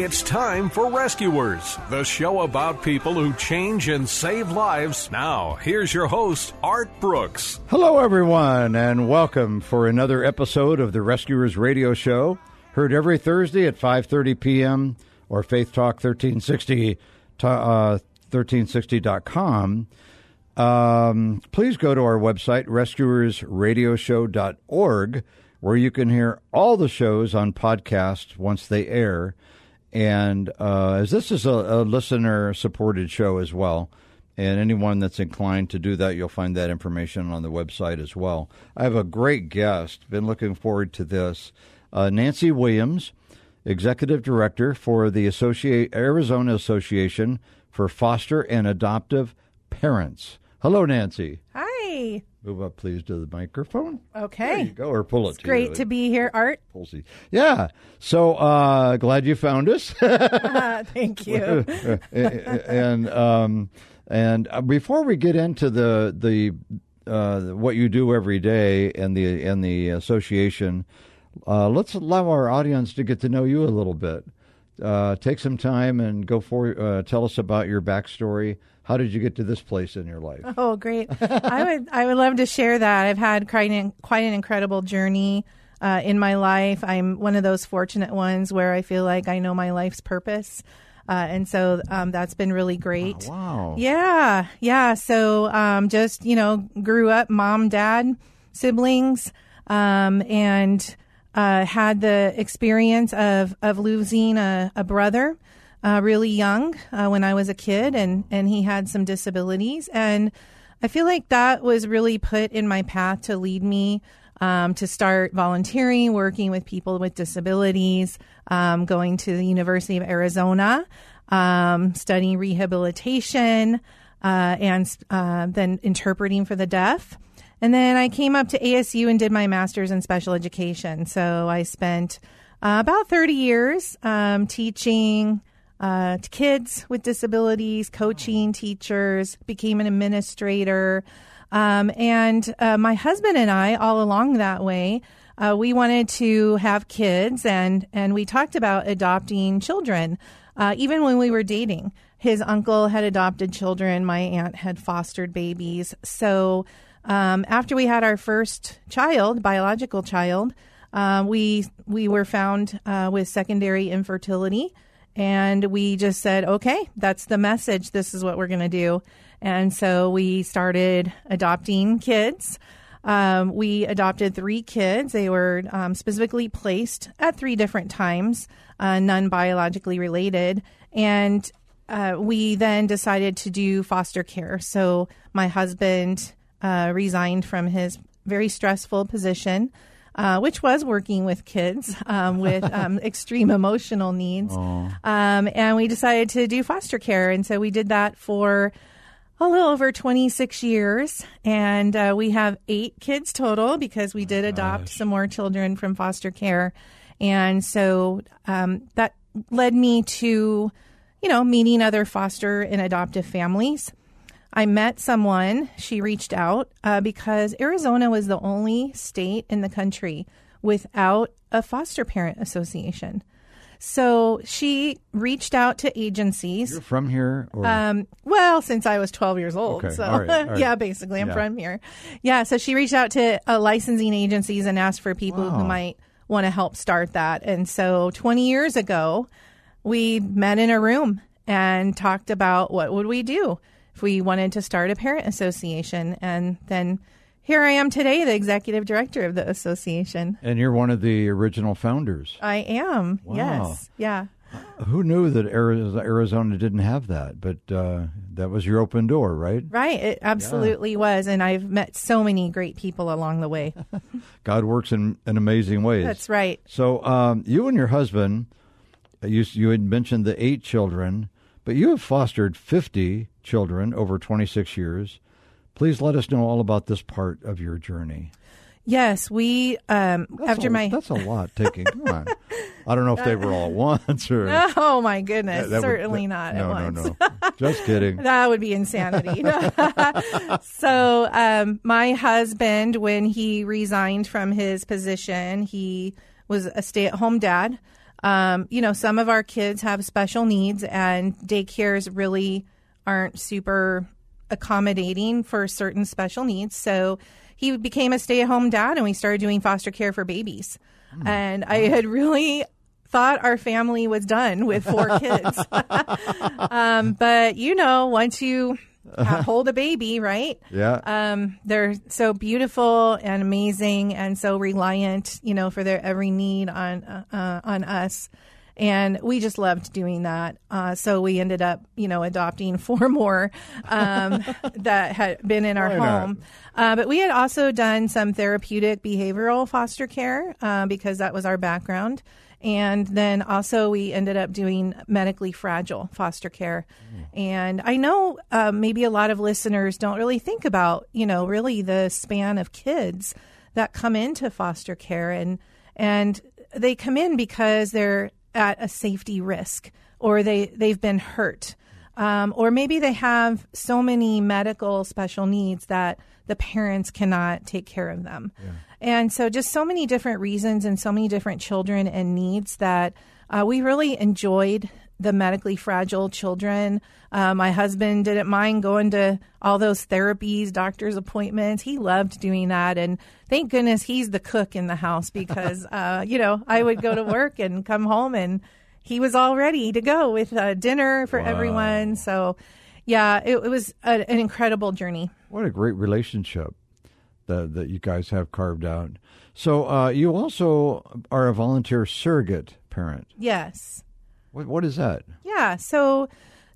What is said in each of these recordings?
It's time for Rescuers, the show about people who change and save lives. Now, here's your host, Art Brooks. Hello, everyone, and welcome for another episode of the Rescuers Radio Show, heard every Thursday at 5:30 p.m. or Faith Talk 1360, uh, 1360.com. Um, please go to our website, rescuersradioshow.org, where you can hear all the shows on podcast once they air. And uh, as this is a, a listener supported show as well, and anyone that's inclined to do that, you'll find that information on the website as well. I have a great guest. Been looking forward to this. Uh, Nancy Williams, Executive Director for the Arizona Association for Foster and Adoptive Parents. Hello, Nancy. Hi. Move up, please, to the microphone. Okay. There you go, or pull it. It's to great you. to be here, Art. Pulsey. Yeah. So uh, glad you found us. Uh, thank you. and um, and uh, before we get into the the uh, what you do every day and the and the association, uh, let's allow our audience to get to know you a little bit. Uh, take some time and go for uh, tell us about your backstory. How did you get to this place in your life? Oh, great! I would I would love to share that. I've had quite an, quite an incredible journey uh, in my life. I'm one of those fortunate ones where I feel like I know my life's purpose. Uh, and so um, that's been really great. Oh, wow. Yeah, yeah. So um, just you know, grew up, mom, dad, siblings, um, and uh, had the experience of of losing a, a brother uh, really young uh, when I was a kid, and and he had some disabilities, and I feel like that was really put in my path to lead me um, to start volunteering, working with people with disabilities, um, going to the University of Arizona, um, studying rehabilitation, uh, and uh, then interpreting for the deaf. And then I came up to ASU and did my master's in special education. So I spent uh, about 30 years um, teaching uh, to kids with disabilities, coaching teachers, became an administrator. Um, and uh, my husband and I, all along that way, uh, we wanted to have kids, and and we talked about adopting children, uh, even when we were dating. His uncle had adopted children. My aunt had fostered babies. So um, after we had our first child, biological child, uh, we we were found uh, with secondary infertility. And we just said, okay, that's the message. This is what we're going to do. And so we started adopting kids. Um, we adopted three kids. They were um, specifically placed at three different times, uh, none biologically related. And uh, we then decided to do foster care. So my husband uh, resigned from his very stressful position uh, which was working with kids um, with um, extreme emotional needs. Um, and we decided to do foster care. And so we did that for a little over 26 years. And uh, we have eight kids total because we did adopt some more children from foster care. And so um, that led me to, you know, meeting other foster and adoptive families. I met someone, she reached out uh, because Arizona was the only state in the country without a foster parent association. So she reached out to agencies. You're from here? Or? Um, well, since I was 12 years old. Okay. So, All right. All right. yeah, basically, I'm Yeah. from here. Yeah, so she reached out to uh, licensing agencies and asked for people Wow. who might want to help start that. And so 20 years ago, we met in a room and talked about what would we do if we wanted to start a parent association. And then here I am today, the executive director of the association. And you're one of the original founders. I am. Wow. Yes. Yeah. Who knew that Arizona didn't have that? But uh, that was your open door, right? Right. It absolutely was. And I've met so many great people along the way. God works in, in amazing ways. That's right. So um, you and your husband, you you had mentioned the eight children, but you have fostered fifty children over twenty six years. Please let us know all about this part of your journey. Yes, we um after a, my that's a lot taking. Come on, I don't know if they were all at once or Oh my goodness, That- that would- certainly that- not No, at once. no, no. Just kidding. That would be insanity. so, um, my husband, when he resigned from his position, he was a stay at home dad. Um, you know, some of our kids have special needs, and daycares really aren't super accommodating for certain special needs. So, he became a stay at home dad, and we started doing foster care for babies. And I had really thought our family was done with four kids. um, but you know, once you hold a baby, right? Yeah. Um, they're so beautiful and amazing, and so reliant, you know, for their every need on uh, uh, on us. And we just loved doing that. Uh, so we ended up, you know, adopting four more um, that had been in our Why home. Uh, but we had also done some therapeutic behavioral foster care uh, because that was our background. And then also, we ended up doing medically fragile foster care. And I know uh, maybe a lot of listeners don't really think about, you know, really the span of kids that come into foster care. And, and they come in because they're at a safety risk or they, they've been hurt. Um, or maybe they have so many medical special needs that the parents cannot take care of them. And so, just so many different reasons and so many different children and needs that uh, we really enjoyed the medically fragile children. Uh, my husband didn't mind going to all those therapies, doctor's appointments. He loved doing that. And thank goodness he's the cook in the house because, uh, you know, I would go to work and come home and he was all ready to go with uh, dinner for everyone. So, yeah, it, it was a, an incredible journey. What a great relationship that that you guys have carved out. So uh, you also are a volunteer surrogate parent. Yes. What what is that? Yeah. So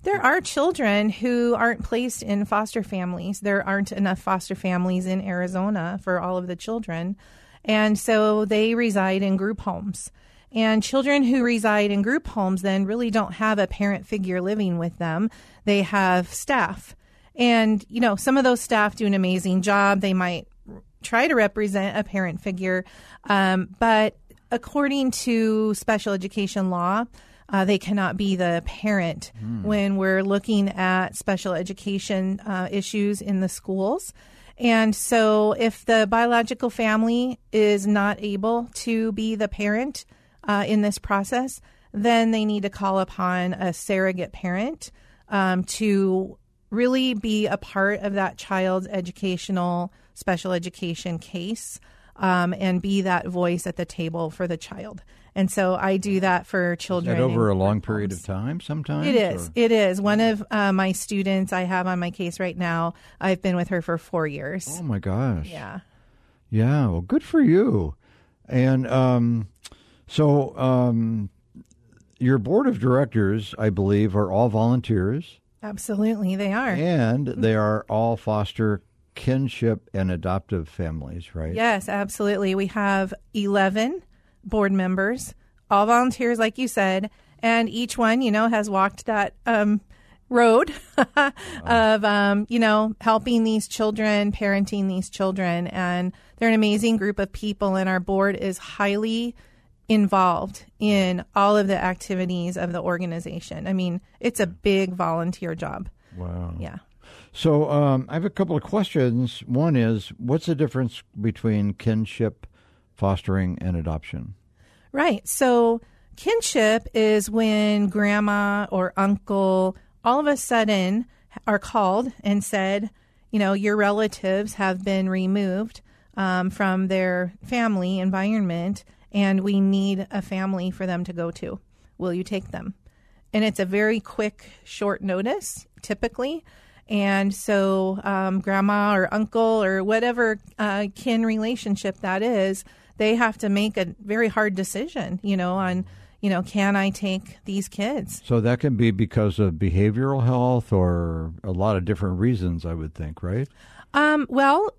there are children who aren't placed in foster families. There aren't enough foster families in Arizona for all of the children. And so they reside in group homes. And children who reside in group homes then really don't have a parent figure living with them. They have staff. And, you know, some of those staff do an amazing job. They might try to represent a parent figure. Um, but according to special education law, uh, they cannot be the parent when we're looking at special education uh, issues in the schools. And so, if the biological family is not able to be the parent uh, in this process, then they need to call upon a surrogate parent um, to really be a part of that child's educational special education case um, and be that voice at the table for the child. And so I do that for children. that over a long group period of time? Sometimes It is. or- It is. One of uh, my students I have on my case right now, I've been with her for four years. Oh my gosh. Yeah. Yeah. Well, good for you. And um, so um, your board of directors, I believe, are all volunteers, Absolutely. They are. and they are all foster kinship and adoptive families, right? Yes, absolutely. We have 11 board members, all volunteers, like you said, and each one, you know, has walked that um, road of, um, you know, helping these children, parenting these children. And they're an amazing group of people, and our board is highly involved in all of the activities of the organization. I mean, it's a big volunteer job. Wow. Yeah. So um, I have a couple of questions. One is, what's the difference between kinship, fostering, and adoption? Right. So kinship is when grandma or uncle all of a sudden are called and said, you know, your relatives have been removed um, from their family environment and we need a family for them to go to. Will you take them? and it's a very quick, short notice typically. And so, um, grandma or uncle or whatever uh, kin relationship that is, they have to make a very hard decision, you know, on, you know, can I take these kids? So that can be because of behavioral health or a lot of different reasons, I would think, right? Um, well,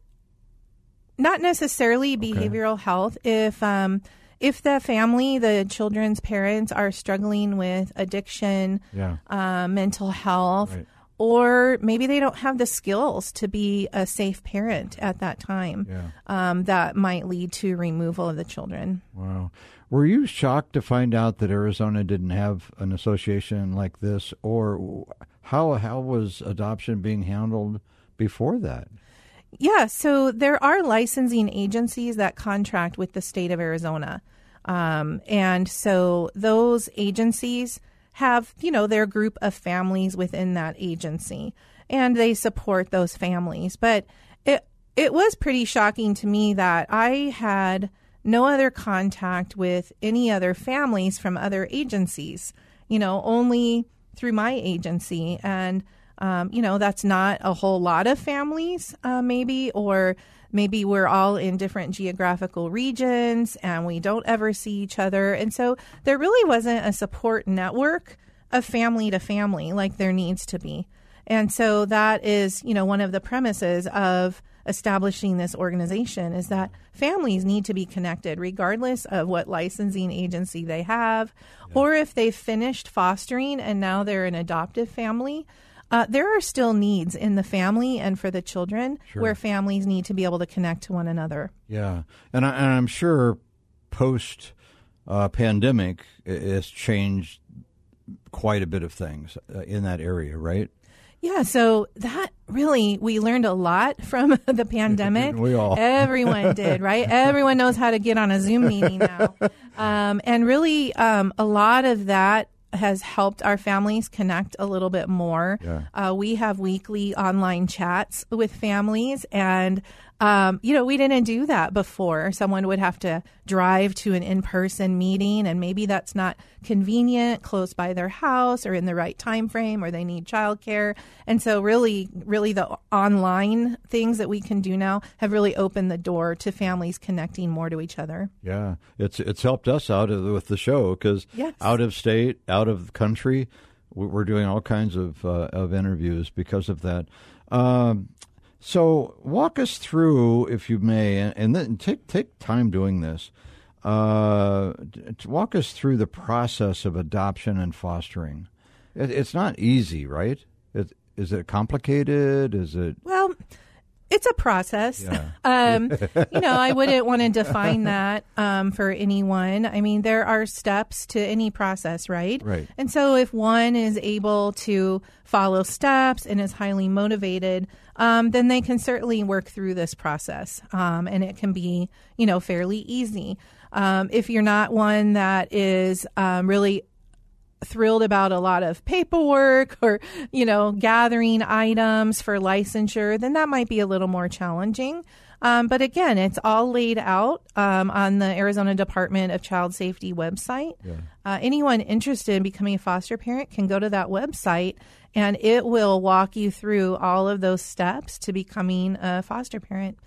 not necessarily behavioral health. If um, if the family, the children's parents, are struggling with addiction, Yeah. uh, mental health, Right. Or maybe they don't have the skills to be a safe parent at that time, Yeah. um, that might lead to removal of the children. Wow. Were you shocked to find out that Arizona didn't have an association like this, or how how was adoption being handled before that? Yeah, so there are licensing agencies that contract with the state of Arizona. Um, and so those agencies have, you know, their group of families within that agency and they support those families. But it, it was pretty shocking to me that I had no other contact with any other families from other agencies, you know, only through my agency. And, um, you know, that's not a whole lot of families, uh, maybe, or maybe we're all in different geographical regions and we don't ever see each other. And so there really wasn't a support network of family to family like there needs to be. And so that is, you know, one of the premises of establishing this organization is that families need to be connected regardless of what licensing agency they have or if they've finished fostering and now they're an adoptive family. Uh, there are still needs in the family and for the children where families need to be able to connect to one another. Yeah, and, I, and I'm sure post uh, pandemic has changed quite a bit of things uh, in that area, right? Yeah, so that really we learned a lot from the pandemic. We all. everyone did, right? Everyone knows how to get on a Zoom meeting now, um, and really um, a lot of that has helped our families connect a little bit more. Yeah. Uh, we have weekly online chats with families, and um, you know we didn't do that before. Someone would have to drive to an in-person meeting, and maybe that's not convenient close by their house or in the right time frame, or they need childcare. And so, really, really, the online things that we can do now have really opened the door to families connecting more to each other. Yeah, it's it's helped us out of, with the show because Yes. out of state, out of the country, we- we're doing all kinds of uh, of interviews because of that. Um, so walk us through, if you may, and, then take take time doing this. Uh, walk us through the process of adoption and fostering. It, it's not easy, right? It, is it complicated? Is it? Well, it's a process. Yeah. um, you know, I wouldn't want to define that um, for anyone. I mean, there are steps to any process, right? Right. And so, if one is able to follow steps and is highly motivated, um, then they can certainly work through this process, um, and it can be, you know, fairly easy. Um, if you're not one that is um, really thrilled about a lot of paperwork or you know gathering items for licensure then that might be a little more challenging. Um, but again it's all laid out um, on the arizona department of child safety website. Uh, anyone interested in becoming a foster parent can go to that website and it will walk you through all of those steps to becoming a foster parent.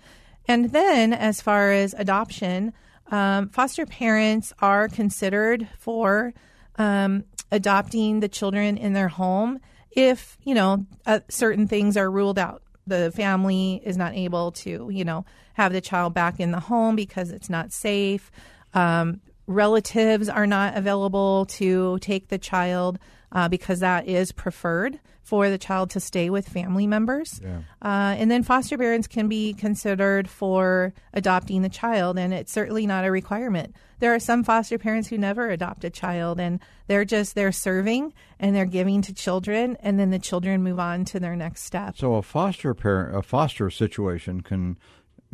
And then as far as adoption um, foster parents are considered for um, adopting the children in their home if you know uh, certain things are ruled out. The family is not able to you know have the child back in the home because it's not safe. Um, relatives are not available to take the child uh, because that is preferred for the child to stay with family members. Uh, and then foster parents can be considered for adopting the child, and it's certainly not a requirement. There are some foster parents who never adopt a child, and they're just they're serving and they're giving to children, and then the children move on to their next step. So a foster parent, a foster situation can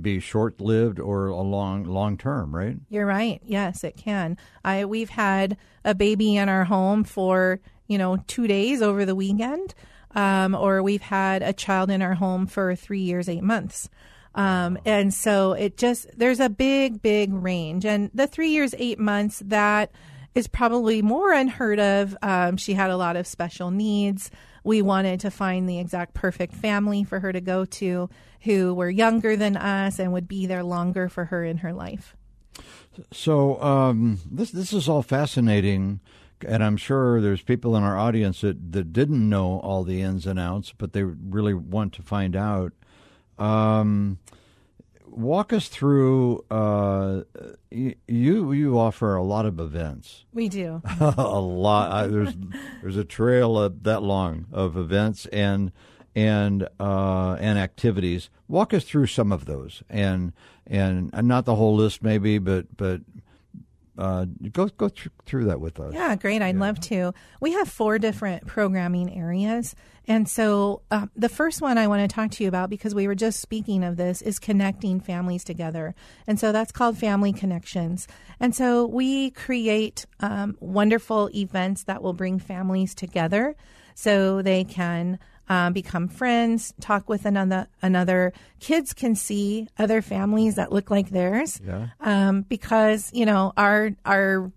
be short lived or a long long term, right? You're right. Yes, it can. I we've had a baby in our home for you know two days over the weekend, um, or we've had a child in our home for three years, eight months. Um, and so it just there's a big, big range. And the three years, eight months that is probably more unheard of. Um, she had a lot of special needs. We wanted to find the exact perfect family for her to go to who were younger than us and would be there longer for her in her life. So um, this this is all fascinating, and I'm sure there's people in our audience that, that didn't know all the ins and outs, but they really want to find out. Um, walk us through. Uh, you you offer a lot of events. We do a lot. I, there's there's a trail that long of events and and uh, and activities. Walk us through some of those, and and, and not the whole list, maybe, but but uh, go go th- through that with us. Yeah, great. I'd yeah. love to. We have four different programming areas, and so uh, the first one I want to talk to you about because we were just speaking of this is connecting families together, and so that's called Family Connections. And so we create um, wonderful events that will bring families together, so they can um, become friends, talk with another another. Kids can see other families that look like theirs, yeah. um, because you know our our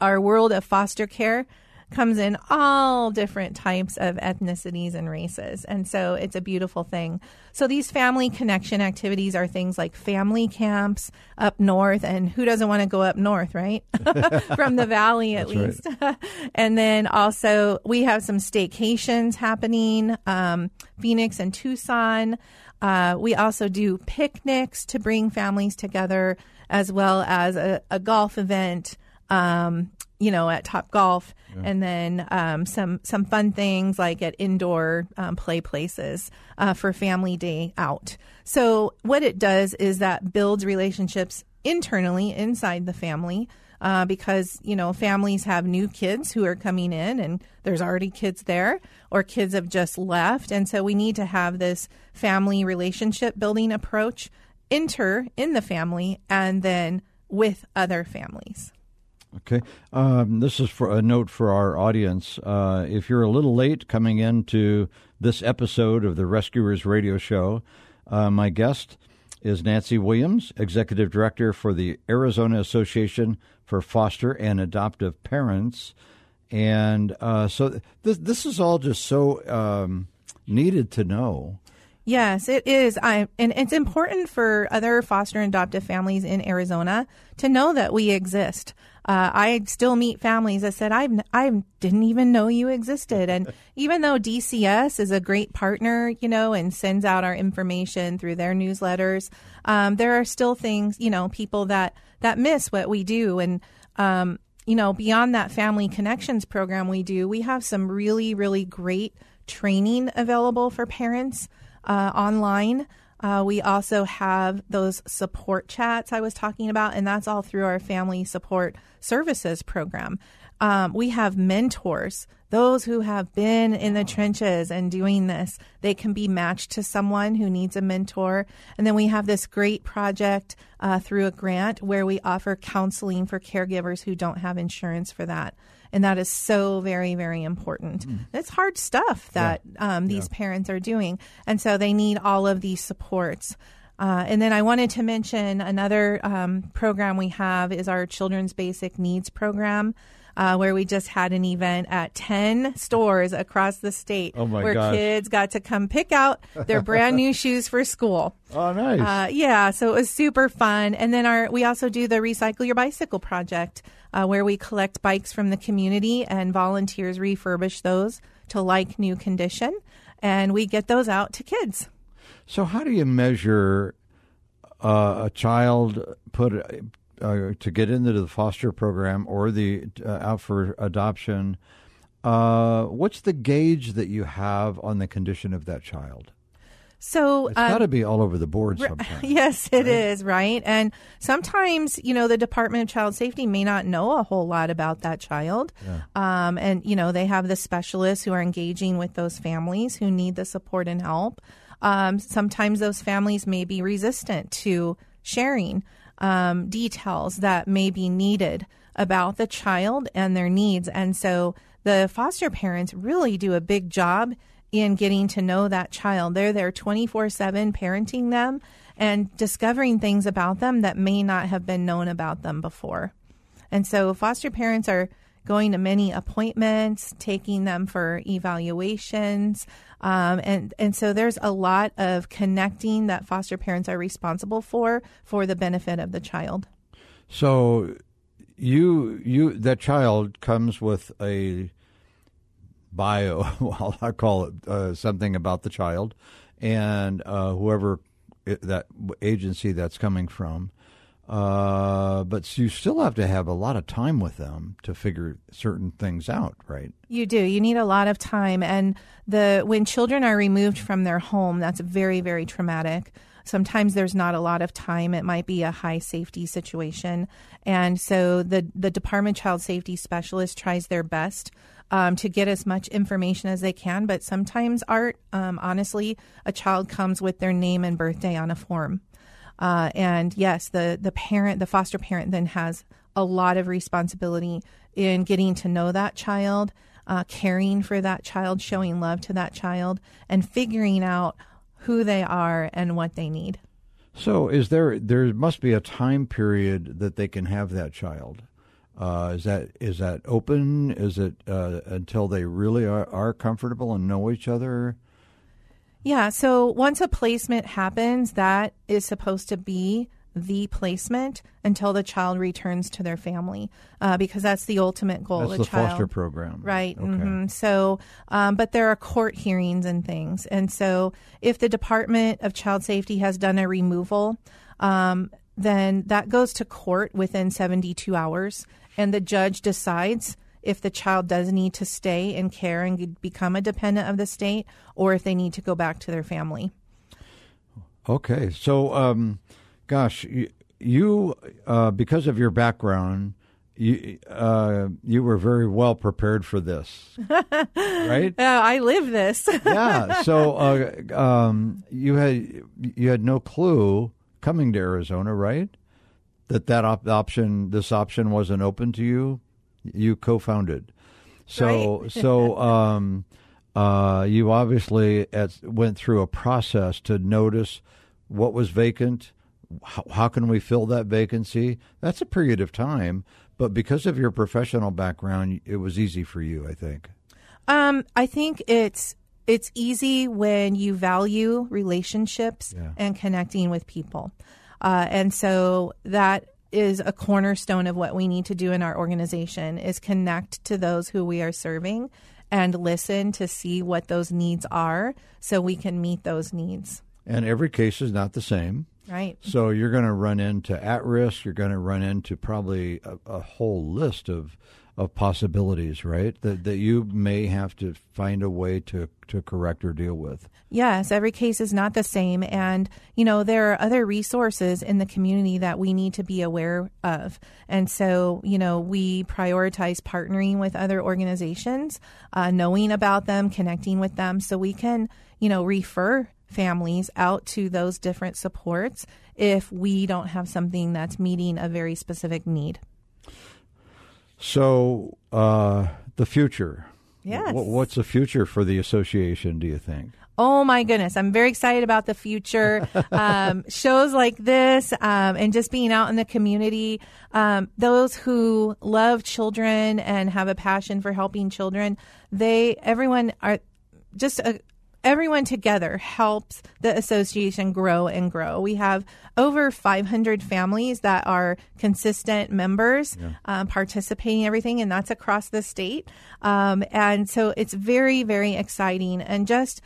our world of foster care comes in all different types of ethnicities and races. And so it's a beautiful thing. So these family connection activities are things like family camps up north. And who doesn't want to go up north, right? From the valley, at least. Right. and then also we have some staycations happening, um, Phoenix and Tucson. Uh, we also do picnics to bring families together, as well as a, a golf event um, you know, at Top Golf, yeah. and then um, some some fun things like at indoor um, play places uh, for family day out. So what it does is that builds relationships internally inside the family. Uh, because you know families have new kids who are coming in and there's already kids there or kids have just left and so we need to have this family relationship building approach enter in the family and then with other families Okay. Um, this is for a note for our audience. Uh, if you're a little late coming into this episode of the Rescuers Radio Show, uh, my guest is Nancy Williams, Executive Director for the Arizona Association for Foster and Adoptive Parents. And uh, so this, this is all just so um, needed to know. Yes, it is. I and it's important for other foster and adoptive families in Arizona to know that we exist. Uh, I still meet families that said, I I didn't even know you existed. And even though DCS is a great partner, you know, and sends out our information through their newsletters, um, there are still things, you know, people that, that miss what we do. And, um, you know, beyond that family connections program we do, we have some really, really great training available for parents uh, online. Uh, we also have those support chats I was talking about, and that's all through our family support services program. Um, we have mentors, those who have been in the trenches and doing this. They can be matched to someone who needs a mentor. And then we have this great project uh, through a grant where we offer counseling for caregivers who don't have insurance for that. And that is so very, very important. Mm. It's hard stuff that yeah. um, these yeah. parents are doing. And so they need all of these supports. Uh, and then I wanted to mention another um, program we have is our Children's Basic Needs Program. Uh, where we just had an event at 10 stores across the state oh where gosh. kids got to come pick out their brand new shoes for school. Oh, nice. Uh, yeah, so it was super fun. And then our we also do the Recycle Your Bicycle project uh, where we collect bikes from the community and volunteers refurbish those to like new condition. And we get those out to kids. So, how do you measure uh, a child put uh, to get into the foster program or the uh, out for adoption? Uh, what's the gauge that you have on the condition of that child? So it's um, got to be all over the board sometimes. Yes, it right? is right? And sometimes, you know, the Department of Child Safety may not know a whole lot about that child. Yeah. Um, and, you know, they have the specialists who are engaging with those families who need the support and help. Um, sometimes those families may be resistant to sharing um, details that may be needed about the child and their needs. And so the foster parents really do a big job in getting to know that child. They're there 24 7 parenting them and discovering things about them that may not have been known about them before. And so foster parents are going to many appointments, taking them for evaluations. Um, and, and so there's a lot of connecting that foster parents are responsible for for the benefit of the child. So you you that child comes with a bio, well, I call it uh, something about the child, and uh, whoever it, that agency that's coming from. Uh, but you still have to have a lot of time with them to figure certain things out, right? You do. You need a lot of time, and the when children are removed from their home, that's very, very traumatic. Sometimes there's not a lot of time. It might be a high safety situation, and so the the Department Child Safety Specialist tries their best um, to get as much information as they can. But sometimes, art, um, honestly, a child comes with their name and birthday on a form. Uh, and yes, the, the parent, the foster parent then has a lot of responsibility in getting to know that child, uh, caring for that child, showing love to that child, and figuring out who they are and what they need. So, is there there must be a time period that they can have that child? Uh, is that is that open? Is it uh, until they really are, are comfortable and know each other? Yeah. So once a placement happens, that is supposed to be the placement until the child returns to their family, uh, because that's the ultimate goal. That's the child. foster program, right? Okay. hmm So, um, but there are court hearings and things, and so if the Department of Child Safety has done a removal, um, then that goes to court within 72 hours, and the judge decides if the child does need to stay in care and become a dependent of the state, or if they need to go back to their family. Okay, so um, gosh, you, you uh, because of your background, you uh, you were very well prepared for this, right? Uh, I live this. yeah. So uh, um, you had you had no clue coming to Arizona, right? That that op- option, this option, wasn't open to you. You co-founded, so Right. so um, uh, you obviously at, went through a process to notice what was vacant. How, how can we fill that vacancy? That's a period of time, but because of your professional background, it was easy for you, I think. Um, I think it's it's easy when you value relationships Yeah. and connecting with people, uh, and so that is a cornerstone of what we need to do in our organization is connect to those who we are serving and listen to see what those needs are so we can meet those needs. And every case is not the same. Right. So you're going to run into at risk. You're going to run into probably a, a whole list of of possibilities, right? That that you may have to find a way to to correct or deal with. Yes, every case is not the same. And, you know, there are other resources in the community that we need to be aware of. And so, you know, we prioritize partnering with other organizations, uh, knowing about them, connecting with them so we can, you know, refer families out to those different supports if we don't have something that's meeting a very specific need. So uh, the future. Yes. Wh- what's the future for the association? Do you think? Oh my goodness, I'm very excited about the future. Um, shows like this um, and just being out in the community. Um, those who love children and have a passion for helping children, they everyone are just a, everyone together helps the association grow and grow. We have over 500 families that are consistent members um, participating in everything, and that's across the state. Um, and so it's very, very exciting. And just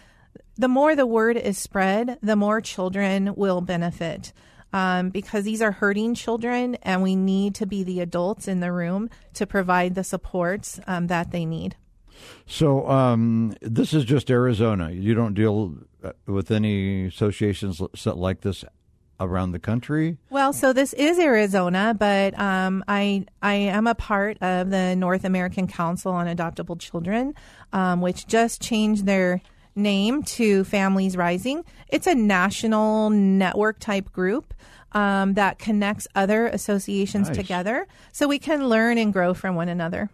the more the word is spread, the more children will benefit. Um, because these are hurting children, and we need to be the adults in the room to provide the supports um, that they need. So um, this is just Arizona. You don't deal uh, with any associations like this around the country. Well, so this is Arizona, but um, I I am a part of the North American Council on Adoptable Children, um, which just changed their name to Families Rising. It's a national network type group. Um, that connects other associations Nice. together so we can learn and grow from one another.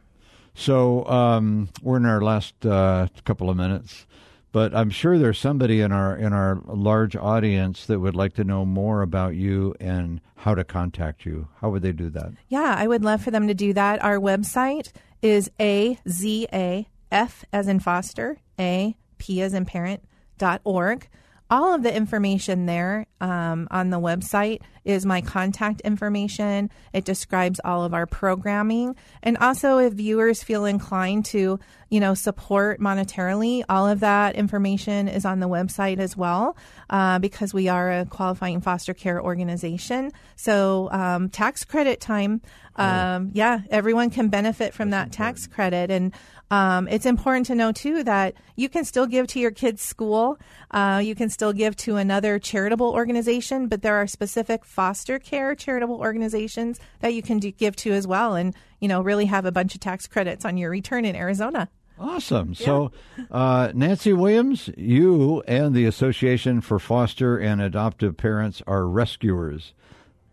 So um, we're in our last uh, couple of minutes, but I'm sure there's somebody in our in our large audience that would like to know more about you and how to contact you. How would they do that? Yeah, I would love for them to do that. Our website is a z a f as in foster a p as in parent dot org all of the information there um, on the website is my contact information. It describes all of our programming, and also if viewers feel inclined to, you know, support monetarily, all of that information is on the website as well, uh, because we are a qualifying foster care organization. So um, tax credit time, um, yeah, everyone can benefit from that tax credit, and um, it's important to know too that you can still give to your kid's school. Uh, you can still give to another charitable organization, but there are specific foster care charitable organizations that you can do, give to as well, and you know really have a bunch of tax credits on your return in Arizona. Awesome. Yeah. So, uh, Nancy Williams, you and the Association for Foster and Adoptive Parents are rescuers.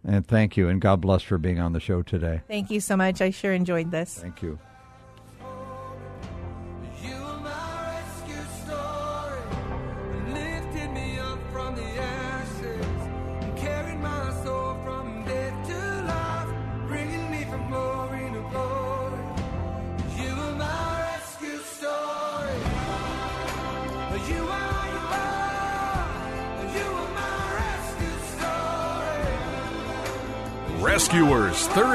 And thank you, and God bless for being on the show today. Thank you so much. I sure enjoyed this. Thank you.